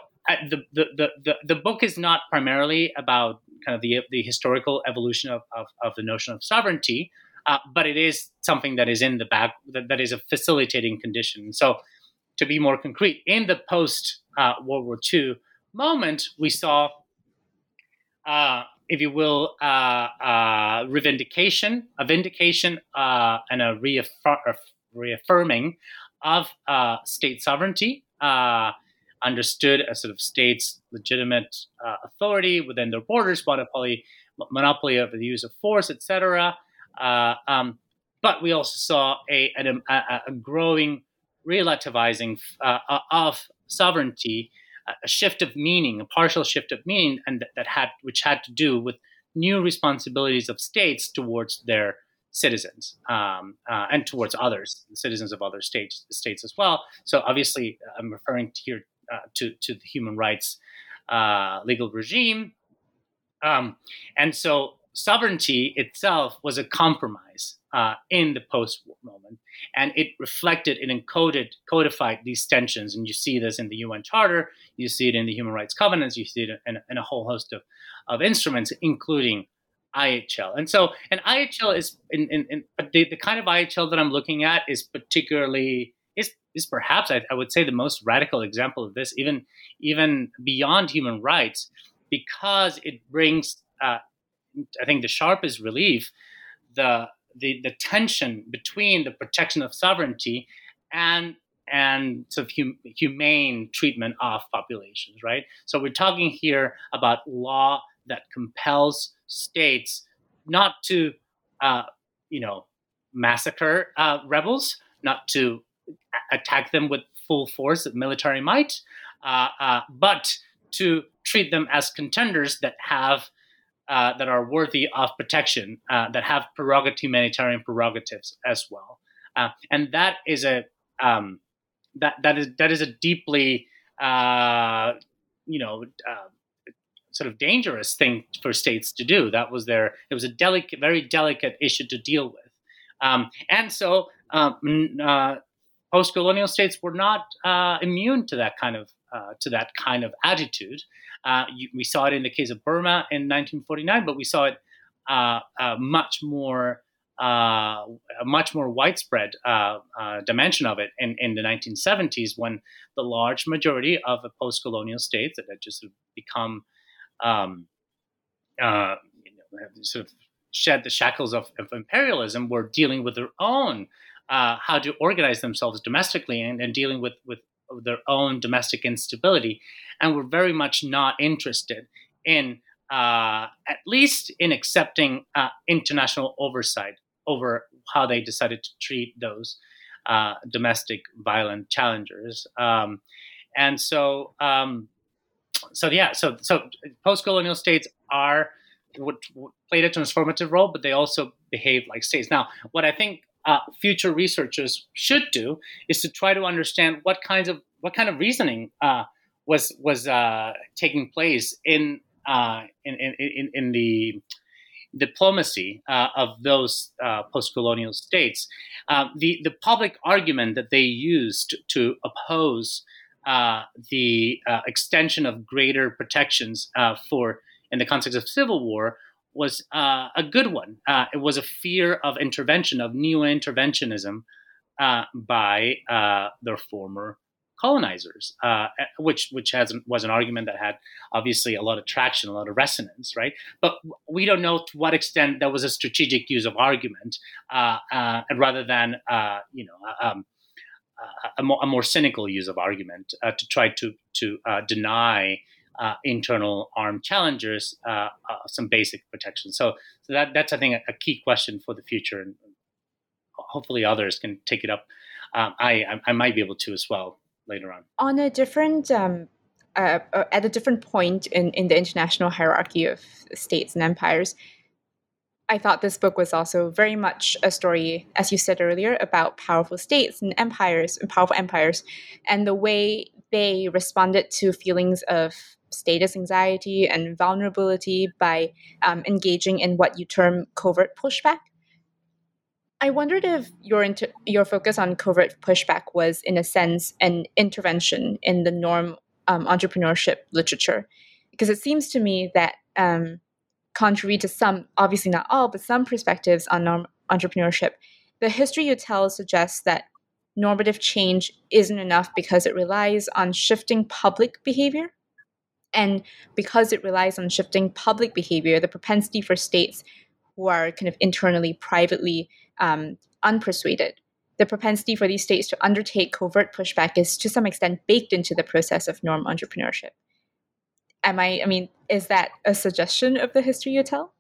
the, the, the, the book is not primarily about kind of the, the historical evolution of, of, of the notion of sovereignty, uh, but it is something that is in the back, that, that is a facilitating condition. So, to be more concrete, in the post uh, World War II moment, we saw, uh, if you will, uh, uh, revindication, a vindication, uh, and a reaffir- reaffirming of state sovereignty understood as sort of states' legitimate uh, authority within their borders, monopoly, monopoly of the use of force, etc. Uh, um, but we also saw a, a, a growing relativizing uh, of sovereignty, a shift of meaning, a partial shift of meaning, and that, that had which had to do with new responsibilities of states towards their citizens um, uh, and towards others, citizens of other states, states as well. So obviously, I'm referring to here to to the human rights uh, legal regime, um, and so sovereignty itself was a compromise uh, in the post-war moment, and it reflected and encoded, codified these tensions. And you see this in the UN Charter, you see it in the Human Rights Covenants, you see it in, in a whole host of, of instruments, including IHL. And so, an IHL is in, in, in the, the, kind of IHL that I'm looking at is particularly is perhaps I, I, would say the most radical example of this, even even beyond human rights, because it brings uh, I think the sharpest relief the the, the tension between the protection of sovereignty and and sort of hum, humane treatment of populations, right? So we're talking here about law that compels states not to, uh, you know, massacre uh, rebels, not to attack them with full force of military might, uh, uh, but to treat them as contenders that have uh, that are worthy of protection, uh, that have prerogative humanitarian prerogatives as well, uh, and that is a um, that that is that is a deeply uh, you know sort of dangerous thing for states to do. That was their it was a delicate, very delicate issue to deal with, um, and so. Um, uh, post-colonial states were not immune to that kind of to that kind of attitude, uh, you, we saw it in the case of Burma in 1949, but we saw it uh, uh, much more. Uh, a much more widespread uh, uh, dimension of it in, in the 1970s when the large majority of the post-colonial states that had just become um, sort of shed the shackles of, of, imperialism were dealing with their own how to organize themselves domestically and, and dealing with, with their own domestic instability, and were very much not interested in, uh, at least in accepting uh, international oversight over how they decided to treat those uh, domestic violent challengers. Um, and so, um, so yeah, so so post-colonial states are would played a transformative role, but they also behave like states. Now, what I think uh, future researchers should do is to try to understand what kinds of what kind of reasoning uh, was was uh, taking place in, uh, in, in, in the diplomacy uh, of those uh, post-colonial states. the the public argument that they used to oppose the extension of greater protections for in the context of civil war was uh, a good one. Uh, it was a fear of intervention, of neo interventionism uh, by uh, their former colonizers, uh, which which has was an argument that had obviously a lot of traction, a lot of resonance, right? But we don't know to what extent that was a strategic use of argument, uh, rather than you know. Um, a more, a, more, cynical use of argument to try to to deny uh, internal armed challengers uh, uh, some basic protection. So, so that that's I think a, a, key question for the future, and hopefully others can take it up. Um, I, I might be able to as well later on. On a different um, uh, uh, at a different point in in the international hierarchy of states and empires. I thought this book was also very much a story, as you said earlier, about powerful states and empires and powerful empires, and the way they responded to feelings of status anxiety and vulnerability by um, engaging in what you term covert pushback. I wondered if your inter- your focus on covert pushback was, in a sense, an intervention in the norm um, entrepreneurship literature, because it seems to me that, um, contrary to some, obviously not all, but some perspectives on norm entrepreneurship, the history you tell suggests that normative change isn't enough because it relies on shifting public behavior and because it relies on shifting public behavior, the propensity for states who are kind of internally, privately um, unpersuaded, the propensity for these states to undertake covert pushback is to some extent baked into the process of norm entrepreneurship. Am I, I mean, is that a suggestion of the history you tell?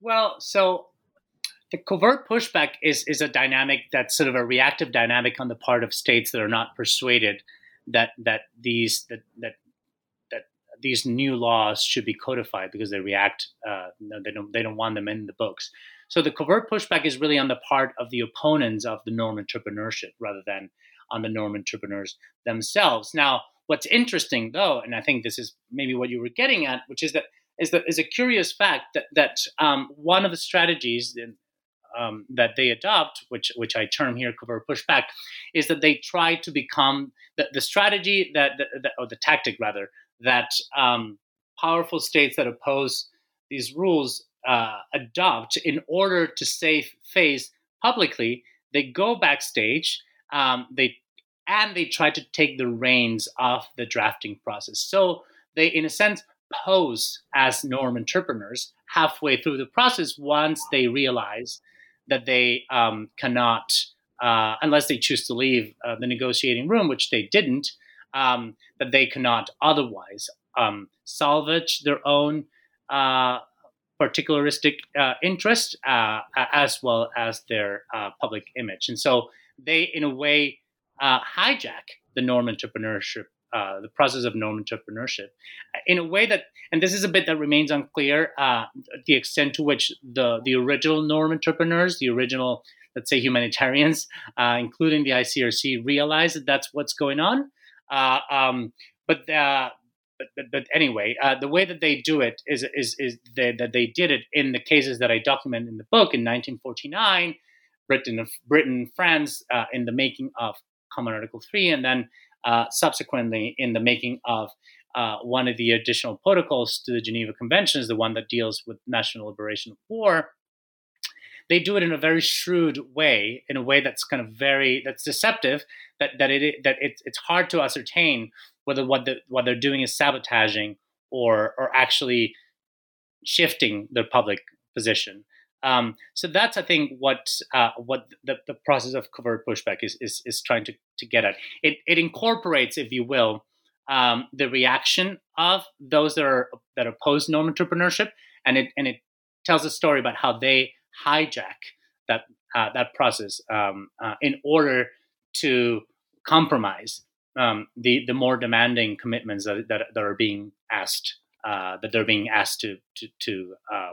Well, so the covert pushback is, is a dynamic that's sort of a reactive dynamic on the part of states that are not persuaded that that these that, that these new laws should be codified because they react. Uh, they don't. They don't want them in the books. So the covert pushback is really on the part of the opponents of the norm entrepreneurship rather than on the norm entrepreneurs themselves. Now, what's interesting though, and I think this is maybe what you were getting at, which is that is that is a curious fact that that um, one of the strategies um, that they adopt, which which I term here covert pushback, is that they try to become the, the strategy that, that, or the tactic rather that um, powerful states that oppose these rules uh, adopt in order to save face publicly. They go backstage. Um, they and they try to take the reins of the drafting process. So they, in a sense, pose as norm entrepreneurs halfway through the process once they realize that they um, cannot, uh, unless they choose to leave uh, the negotiating room, which they didn't, um, that they cannot otherwise um, salvage their own uh, particularistic uh, interest uh, as well as their uh, public image. And so they, in a way, hijack the norm entrepreneurship uh, the process of norm entrepreneurship in a way that, and this is a bit that remains unclear, uh, the extent to which the the original norm entrepreneurs, the original, let's say, humanitarians, uh, including the ICRC, realize that that's what's going on. Uh, um, but, uh, but, but, but anyway, the way that they do it is is is they, that they did it in the cases that I document in the book in 1949, Britain, Britain, France, in the making of Common Article Three, and then uh, subsequently in the making of uh, one of the additional protocols to the Geneva Conventions, the one that deals with national liberation of war, they do it in a very shrewd way, in a way that's kind of very that's deceptive. That that it that it, it's hard to ascertain whether what the, what they're doing is sabotaging or or actually shifting their public position. Um, so that's, I think, what uh, what the, the process of covert pushback is is, is trying to, to get at. It, it incorporates, if you will, um, the reaction of those that are that oppose norm entrepreneurship, and it and it tells a story about how they hijack that uh, that process um, uh, in order to compromise um, the the more demanding commitments that that, that are being asked uh, that they're being asked to to to, uh,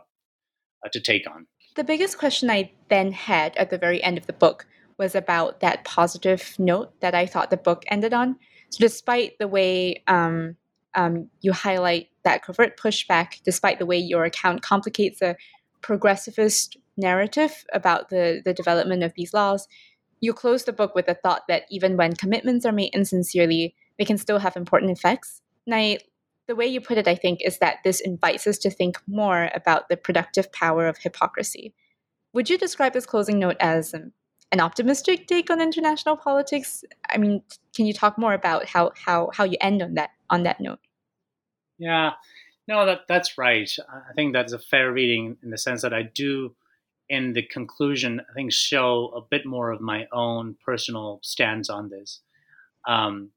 uh, to take on. The biggest question I then had at the very end of the book was about that positive note that I thought the book ended on. So, despite the way um, um, you highlight that covert pushback, despite the way your account complicates the progressivist narrative about the, the development of these laws, you close the book with the thought that even when commitments are made insincerely, they can still have important effects. And the way you put it, I think, is that this invites us to think more about the productive power of hypocrisy. Would you describe this closing note as um, an optimistic take on international politics? I mean, can you talk more about how how how you end on that on that note? Yeah, no, that that's right. I think that's a fair reading in the sense that I do, in the conclusion, I think show a bit more of my own personal stance on this. Um,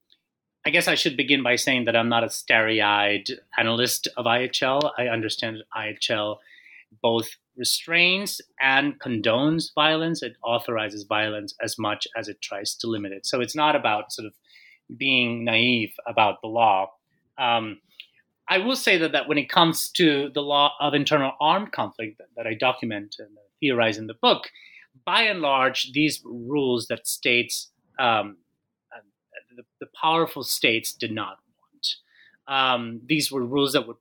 I guess I should begin by saying that I'm not a starry eyed analyst of IHL. I understand IHL both restrains and condones violence. It authorizes violence as much as it tries to limit it. So it's not about sort of being naive about the law. Um, I will say that, that when it comes to the law of internal armed conflict that, that I document and theorize in the book, by and large, these rules that states um, the, the powerful states did not want. Um, these were rules that were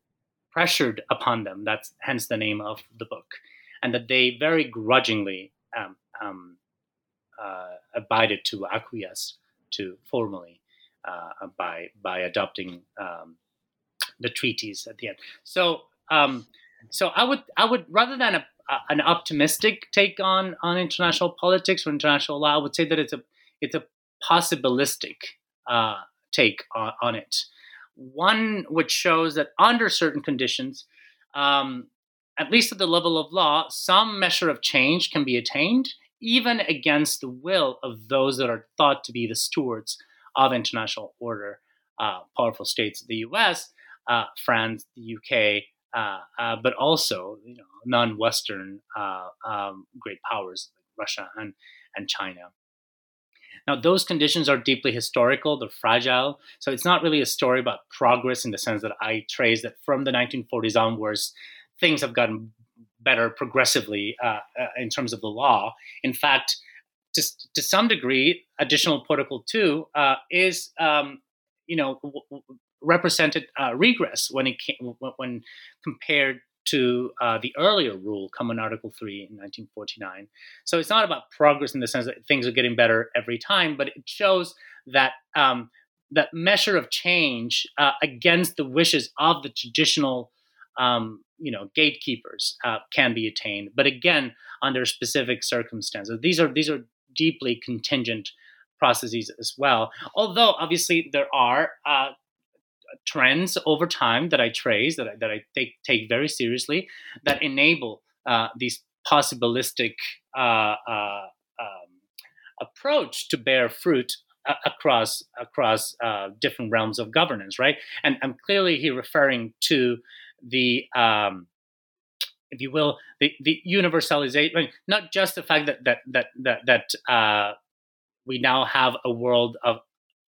pressured upon them. That's hence the name of the book, and that they very grudgingly um, um, uh, abided to acquiesce to formally uh, by by adopting um, the treaties at the end. So um, so I would I would rather than a, an optimistic take on on international politics or international law, I would say that it's a it's a possibilistic uh, take on, on, it. One which shows that under certain conditions, um, at least at the level of law, some measure of change can be attained, even against the will of those that are thought to be the stewards of international order. Uh, powerful states, the U.S., uh, France, the UK, uh, uh, but also you know, non-Western uh, um, great powers like Russia and, and China. Now, those conditions are deeply historical, they're fragile. So it's not really a story about progress in the sense that I trace that from the 1940s onwards, things have gotten better progressively uh, uh, in terms of the law. In fact, to, to some degree, additional protocol two uh, is, um, you know, w- w- represented uh, regress when it came, when compared to uh, the earlier rule, Common Article 3 in 1949. So it's not about progress in the sense that things are getting better every time, but it shows that um, that measure of change uh, against the wishes of the traditional um, you know gatekeepers uh, can be attained. But again under specific circumstances. These are these are deeply contingent processes as well. Although obviously there are uh, trends over time that i trace that I, that I take, take very seriously that enable uh, these possibilistic uh, uh, um, approach to bear fruit across across uh, different realms of governance, right? And, and clearly, he referring to the um, if you will, the, the universalization, not just the fact that that that that, that uh, we now have a world of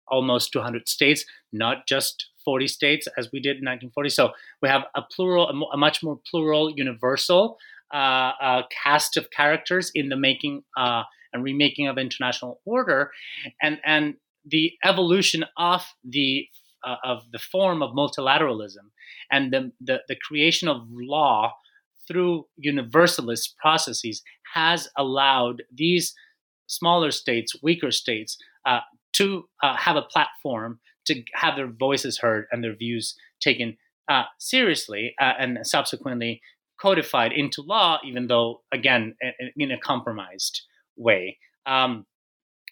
almost 200 states, not just 40 states as we did in 1940. So we have a plural, a, much more plural, universal uh, uh, cast of characters in the making uh, and remaking of international order, and and the evolution of the uh, of the form of multilateralism and the, the, the creation of law through universalist processes has allowed these smaller states, weaker states, uh, to uh, have a platform to have their voices heard and their views taken uh, seriously uh, and subsequently codified into law, even though, again, in, a compromised way. Um,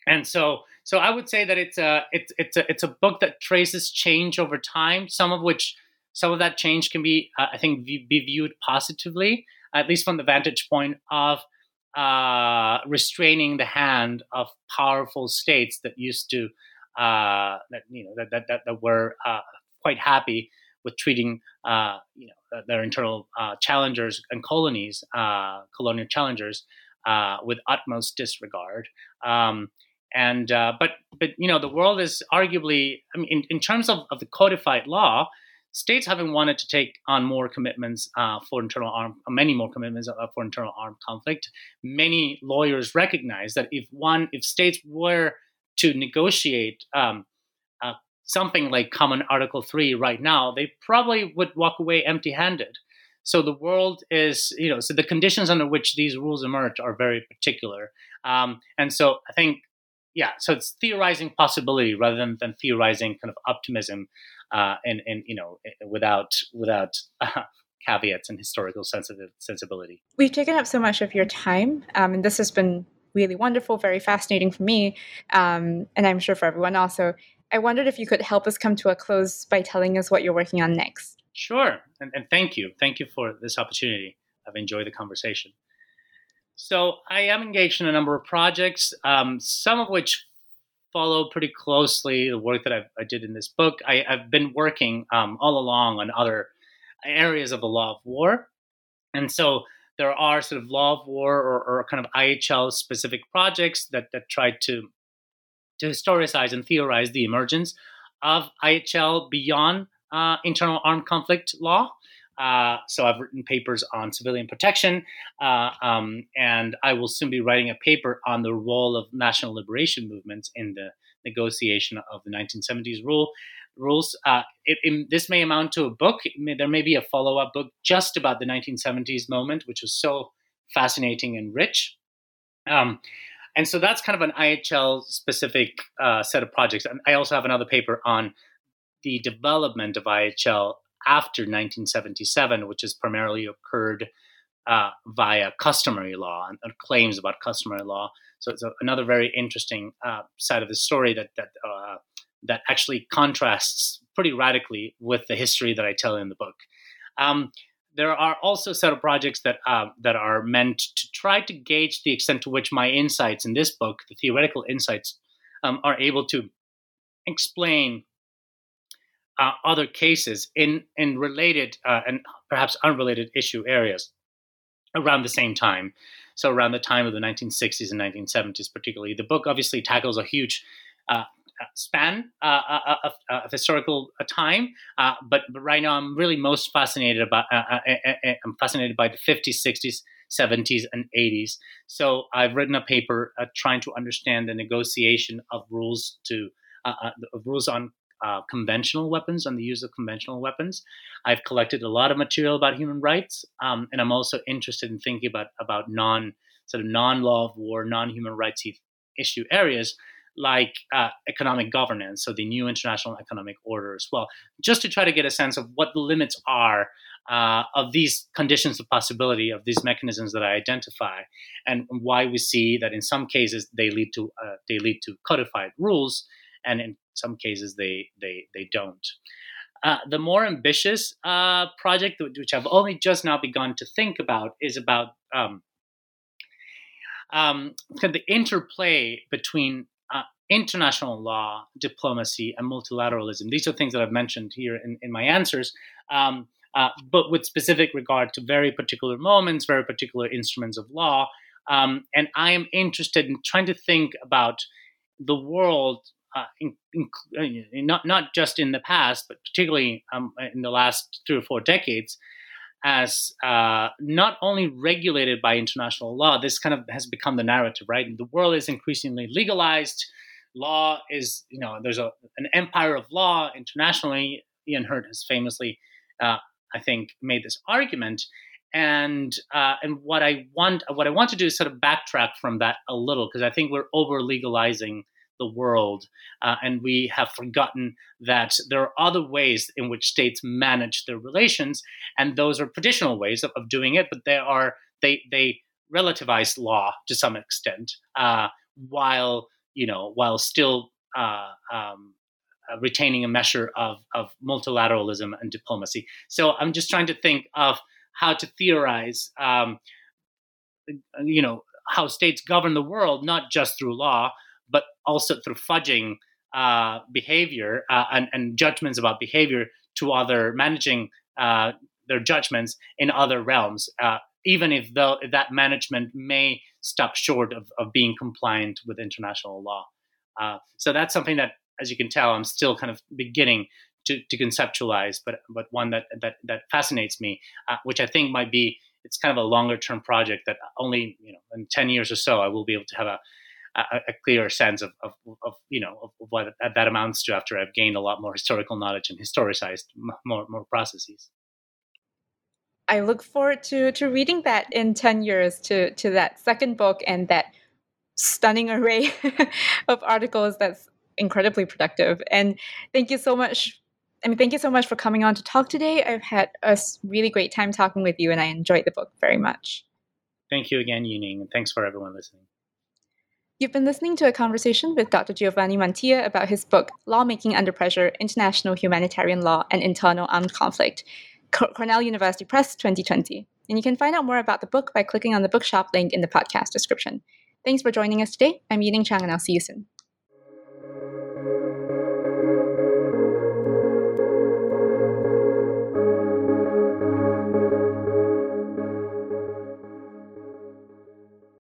and so, so I would say that it's a it's it's a it's a book that traces change over time. Some of which some of that change can be, uh, I think, be, be, viewed positively, at least from the vantage point of uh, restraining the hand of powerful states that used to uh, that you know that that that, that were uh, quite happy with treating uh, you know their internal uh, challengers and colonies, colonial challengers, with utmost disregard. Um, and uh, but but you know the world is arguably I mean in, in terms of, of the codified law, states having wanted to take on more commitments uh, for internal armed many more commitments uh, for internal armed conflict. Many lawyers recognize that if one if states were to negotiate um, uh, something like Common Article Three right now, they probably would walk away empty-handed. So the world is, you know, so the conditions under which these rules emerge are very particular. Um, and so I think yeah, so it's theorizing possibility rather than, than theorizing kind of optimism, uh, and and you know without without uh, caveats and historical sensitive sensibility. We've taken up so much of your time, um, and this has been really wonderful, very fascinating for me, um, and I'm sure for everyone also. I wondered if you could help us come to a close by telling us what you're working on next. Sure, and, and thank you, thank you for this opportunity. I've enjoyed the conversation. So I am engaged in a number of projects, um, some of which follow pretty closely the work that I've, i did in this book. I, have been working um, all along on other areas of the law of war, and so there are sort of law of war or, or kind of IHL specific projects that that try to to historicize and theorize the emergence of IHL beyond uh, internal armed conflict law. Uh, so I've written papers on civilian protection, uh, um, and I will soon be writing a paper on the role of national liberation movements in the negotiation of the 1970s rule rules. Uh, it, it, this may amount to a book. May, there may be a follow-up book just about the 1970s moment, which was so fascinating and rich. Um, and so that's kind of an IHL specific uh, set of projects. And I also have another paper on the development of IHL after 1977, which has primarily occurred uh, via customary law and, and, claims about customary law. So it's a, another very interesting uh, side of the story that that uh, that actually contrasts pretty radically with the history that I tell in the book. Um, there are also a set of projects that uh, that are meant to try to gauge the extent to which my insights in this book, the theoretical insights, um, are able to explain uh, other cases in in related uh, and perhaps unrelated issue areas around the same time. So around the time of the 1960s and 1970s, particularly, the book obviously tackles a huge uh, span uh, uh, uh, of, uh, of, historical uh, time. Uh, but but right now, I'm really most fascinated about I'm fascinated by the 50s, 60s. 70s and 80s. So I've written a paper trying to understand the negotiation of rules to rules on uh, conventional weapons and the use of conventional weapons. I've collected a lot of material about human rights, um, and I'm also interested in thinking about about non sort of non law of war, non human rights issue areas like uh, economic governance, so the new international economic order as well, just to try to get a sense of what the limits are uh, of these conditions of possibility of these mechanisms that I identify, and why we see that in some cases they lead to uh, they lead to codified rules, and in some cases they they they don't. Uh, the more ambitious uh, project, which I've only just now begun to think about, is about um, um, the interplay between international law, diplomacy, and multilateralism. These are things that I've mentioned here in, in my answers, um, uh, but with specific regard to very particular moments, very particular instruments of law. Um, and I am interested in trying to think about the world, uh, in, in, uh, not not just in the past, but particularly um, in the last three or four decades, as uh, not only regulated by international law, this kind of has become the narrative, right? The world is increasingly legalized. Law is, you know, there's a, an empire of law internationally. Ian Hurd has famously, uh, I think, made this argument. And uh, and what I want what I want to do is sort of backtrack from that a little because I think we're over legalizing the world. Uh, and we have forgotten that there are other ways in which states manage their relations, and those are traditional ways of, of doing it, but they are they they relativize law to some extent, uh, while you know while still uh, um, uh, retaining a measure of, of multilateralism and diplomacy. So I'm just trying to think of how to theorize, um, you know, how states govern the world, not just through law, but also through fudging uh, behavior uh, and, and, judgments about behavior to other managing uh, their judgments in other realms, uh, even if though that management may stop short of, of being compliant with international law. Uh, so that's something that, as you can tell, I'm still kind of beginning to, to conceptualize, but but one that that that fascinates me, uh, which I think might be it's kind of a longer term project that only you know in 10 years or so I will be able to have a a, a clearer sense of, of, of, you know of, what that amounts to after I've gained a lot more historical knowledge and historicized more more processes. I look forward to to reading that in ten years to to that second book and that stunning array of articles that's incredibly productive. And thank you so much. I mean, thank you so much for coming on to talk today. I've had a really great time talking with you, and I enjoyed the book very much. Thank you again, Yuning, and thanks for everyone listening. You've been listening to a conversation with Dr. Giovanni Mantilla about his book, Lawmaking Under Pressure International Humanitarian Law and Internal Armed Conflict, Cornell University Press 2020. And you can find out more about the book by clicking on the bookshop link in the podcast description. Thanks for joining us today. I'm Yining Chang, and I'll see you soon.